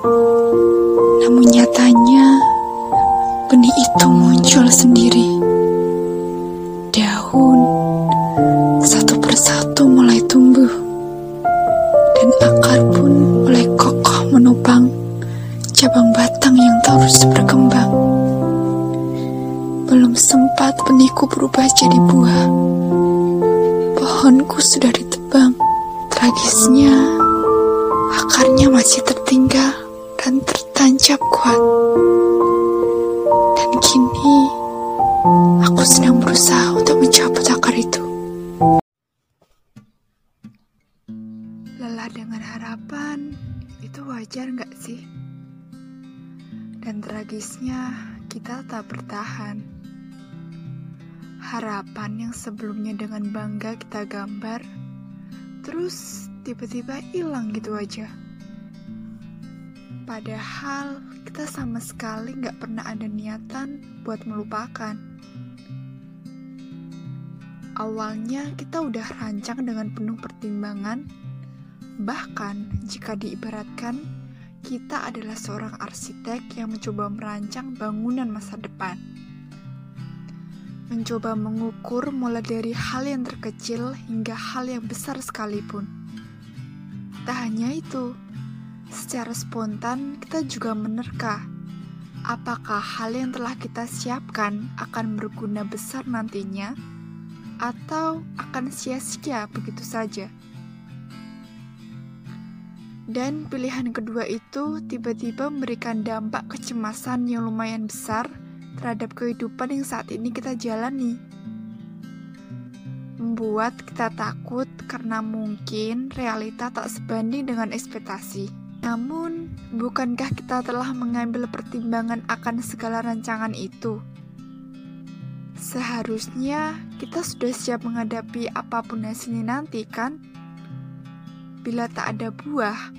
Namun nyatanya, benih itu muncul sendiri. Daun satu persatu mulai tumbuh, dan akar pun mulai kokoh menopang cabang batang yang terus berkembang. Belum sempat benihku berubah jadi buah, pohonku sudah ditebang. Tragisnya, akarnya masih tertinggal dan tertancap kuat. Dan kini, aku sedang berusaha untuk mencabut akar itu. Lelah dengan harapan, itu wajar nggak sih? Dan tragisnya, kita tak bertahan. Harapan yang sebelumnya dengan bangga kita gambar, terus tiba-tiba hilang gitu aja. Padahal kita sama sekali nggak pernah ada niatan buat melupakan. Awalnya kita udah rancang dengan penuh pertimbangan, bahkan jika diibaratkan kita adalah seorang arsitek yang mencoba merancang bangunan masa depan. Mencoba mengukur mulai dari hal yang terkecil hingga hal yang besar sekalipun. Tak hanya itu, secara spontan kita juga menerka apakah hal yang telah kita siapkan akan berguna besar nantinya atau akan sia-sia begitu saja. Dan pilihan kedua itu tiba-tiba memberikan dampak kecemasan yang lumayan besar terhadap kehidupan yang saat ini kita jalani. Membuat kita takut karena mungkin realita tak sebanding dengan ekspektasi. Namun, bukankah kita telah mengambil pertimbangan akan segala rancangan itu? Seharusnya kita sudah siap menghadapi apa pun hasilnya nanti, kan? Bila tak ada buah,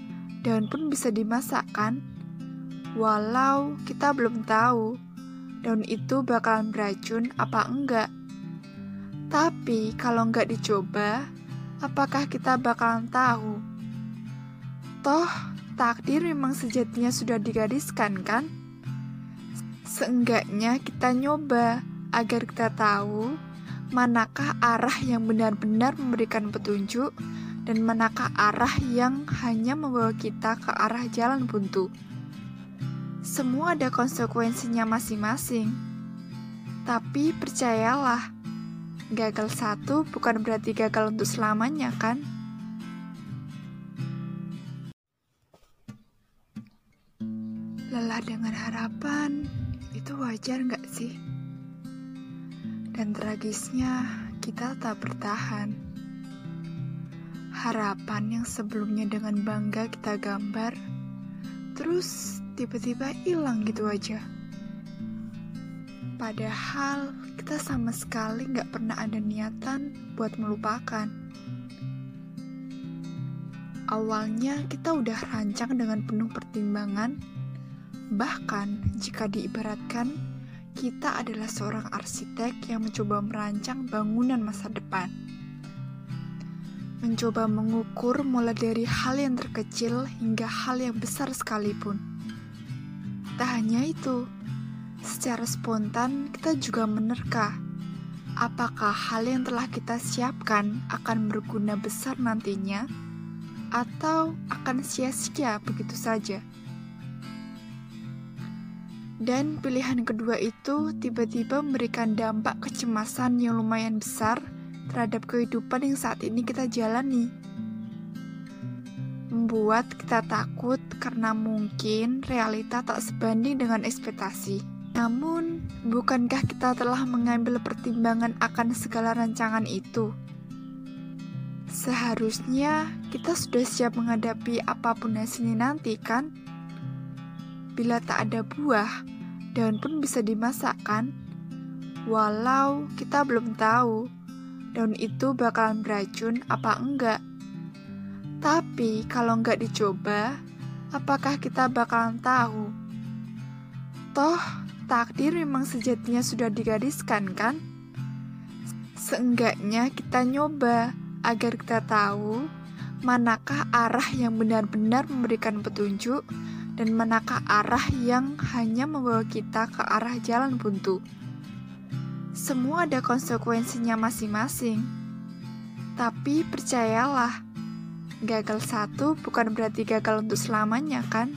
daun pun bisa dimasak, kan? Walau kita belum tahu daun itu bakalan beracun apa enggak. Tapi kalau enggak dicoba, apakah kita bakalan tahu? Toh, takdir memang sejatinya sudah digariskan kan? Seenggaknya kita nyoba agar kita tahu manakah arah yang benar-benar memberikan petunjuk dan manakah arah yang hanya membawa kita ke arah jalan buntu. Semua ada konsekuensinya masing-masing. Tapi percayalah, gagal satu bukan berarti gagal untuk selamanya kan? Lelah dengan harapan, itu wajar nggak sih? Dan tragisnya, kita tak bertahan. Harapan yang sebelumnya dengan bangga kita gambar, terus tiba-tiba hilang gitu aja. Padahal kita sama sekali nggak pernah ada niatan buat melupakan. Awalnya kita udah rancang dengan penuh pertimbangan, bahkan jika diibaratkan kita adalah seorang arsitek yang mencoba merancang bangunan masa depan. Mencoba mengukur mulai dari hal yang terkecil hingga hal yang besar sekalipun. Tak hanya itu, secara spontan kita juga menerka apakah hal yang telah kita siapkan akan berguna besar nantinya atau akan sia-sia begitu saja. Dan pilihan kedua itu tiba-tiba memberikan dampak kecemasan yang lumayan besar terhadap kehidupan yang saat ini kita jalani. Membuat kita takut karena mungkin realita tak sebanding dengan ekspektasi. Namun, bukankah kita telah mengambil pertimbangan akan segala rancangan itu? Seharusnya kita sudah siap menghadapi apa pun hasilnya nanti, kan? Bila tak ada buah, daun pun bisa dimasak, kan? Walau kita belum tahu daun itu bakalan beracun apa enggak. Tapi kalau enggak dicoba, apakah kita bakalan tahu? Toh, takdir memang sejatinya sudah digariskan, kan? Seenggaknya kita nyoba agar kita tahu manakah arah yang benar-benar memberikan petunjuk dan manakah arah yang hanya membawa kita ke arah jalan buntu. Semua ada konsekuensinya masing-masing. Tapi percayalah, gagal satu bukan berarti gagal untuk selamanya, kan?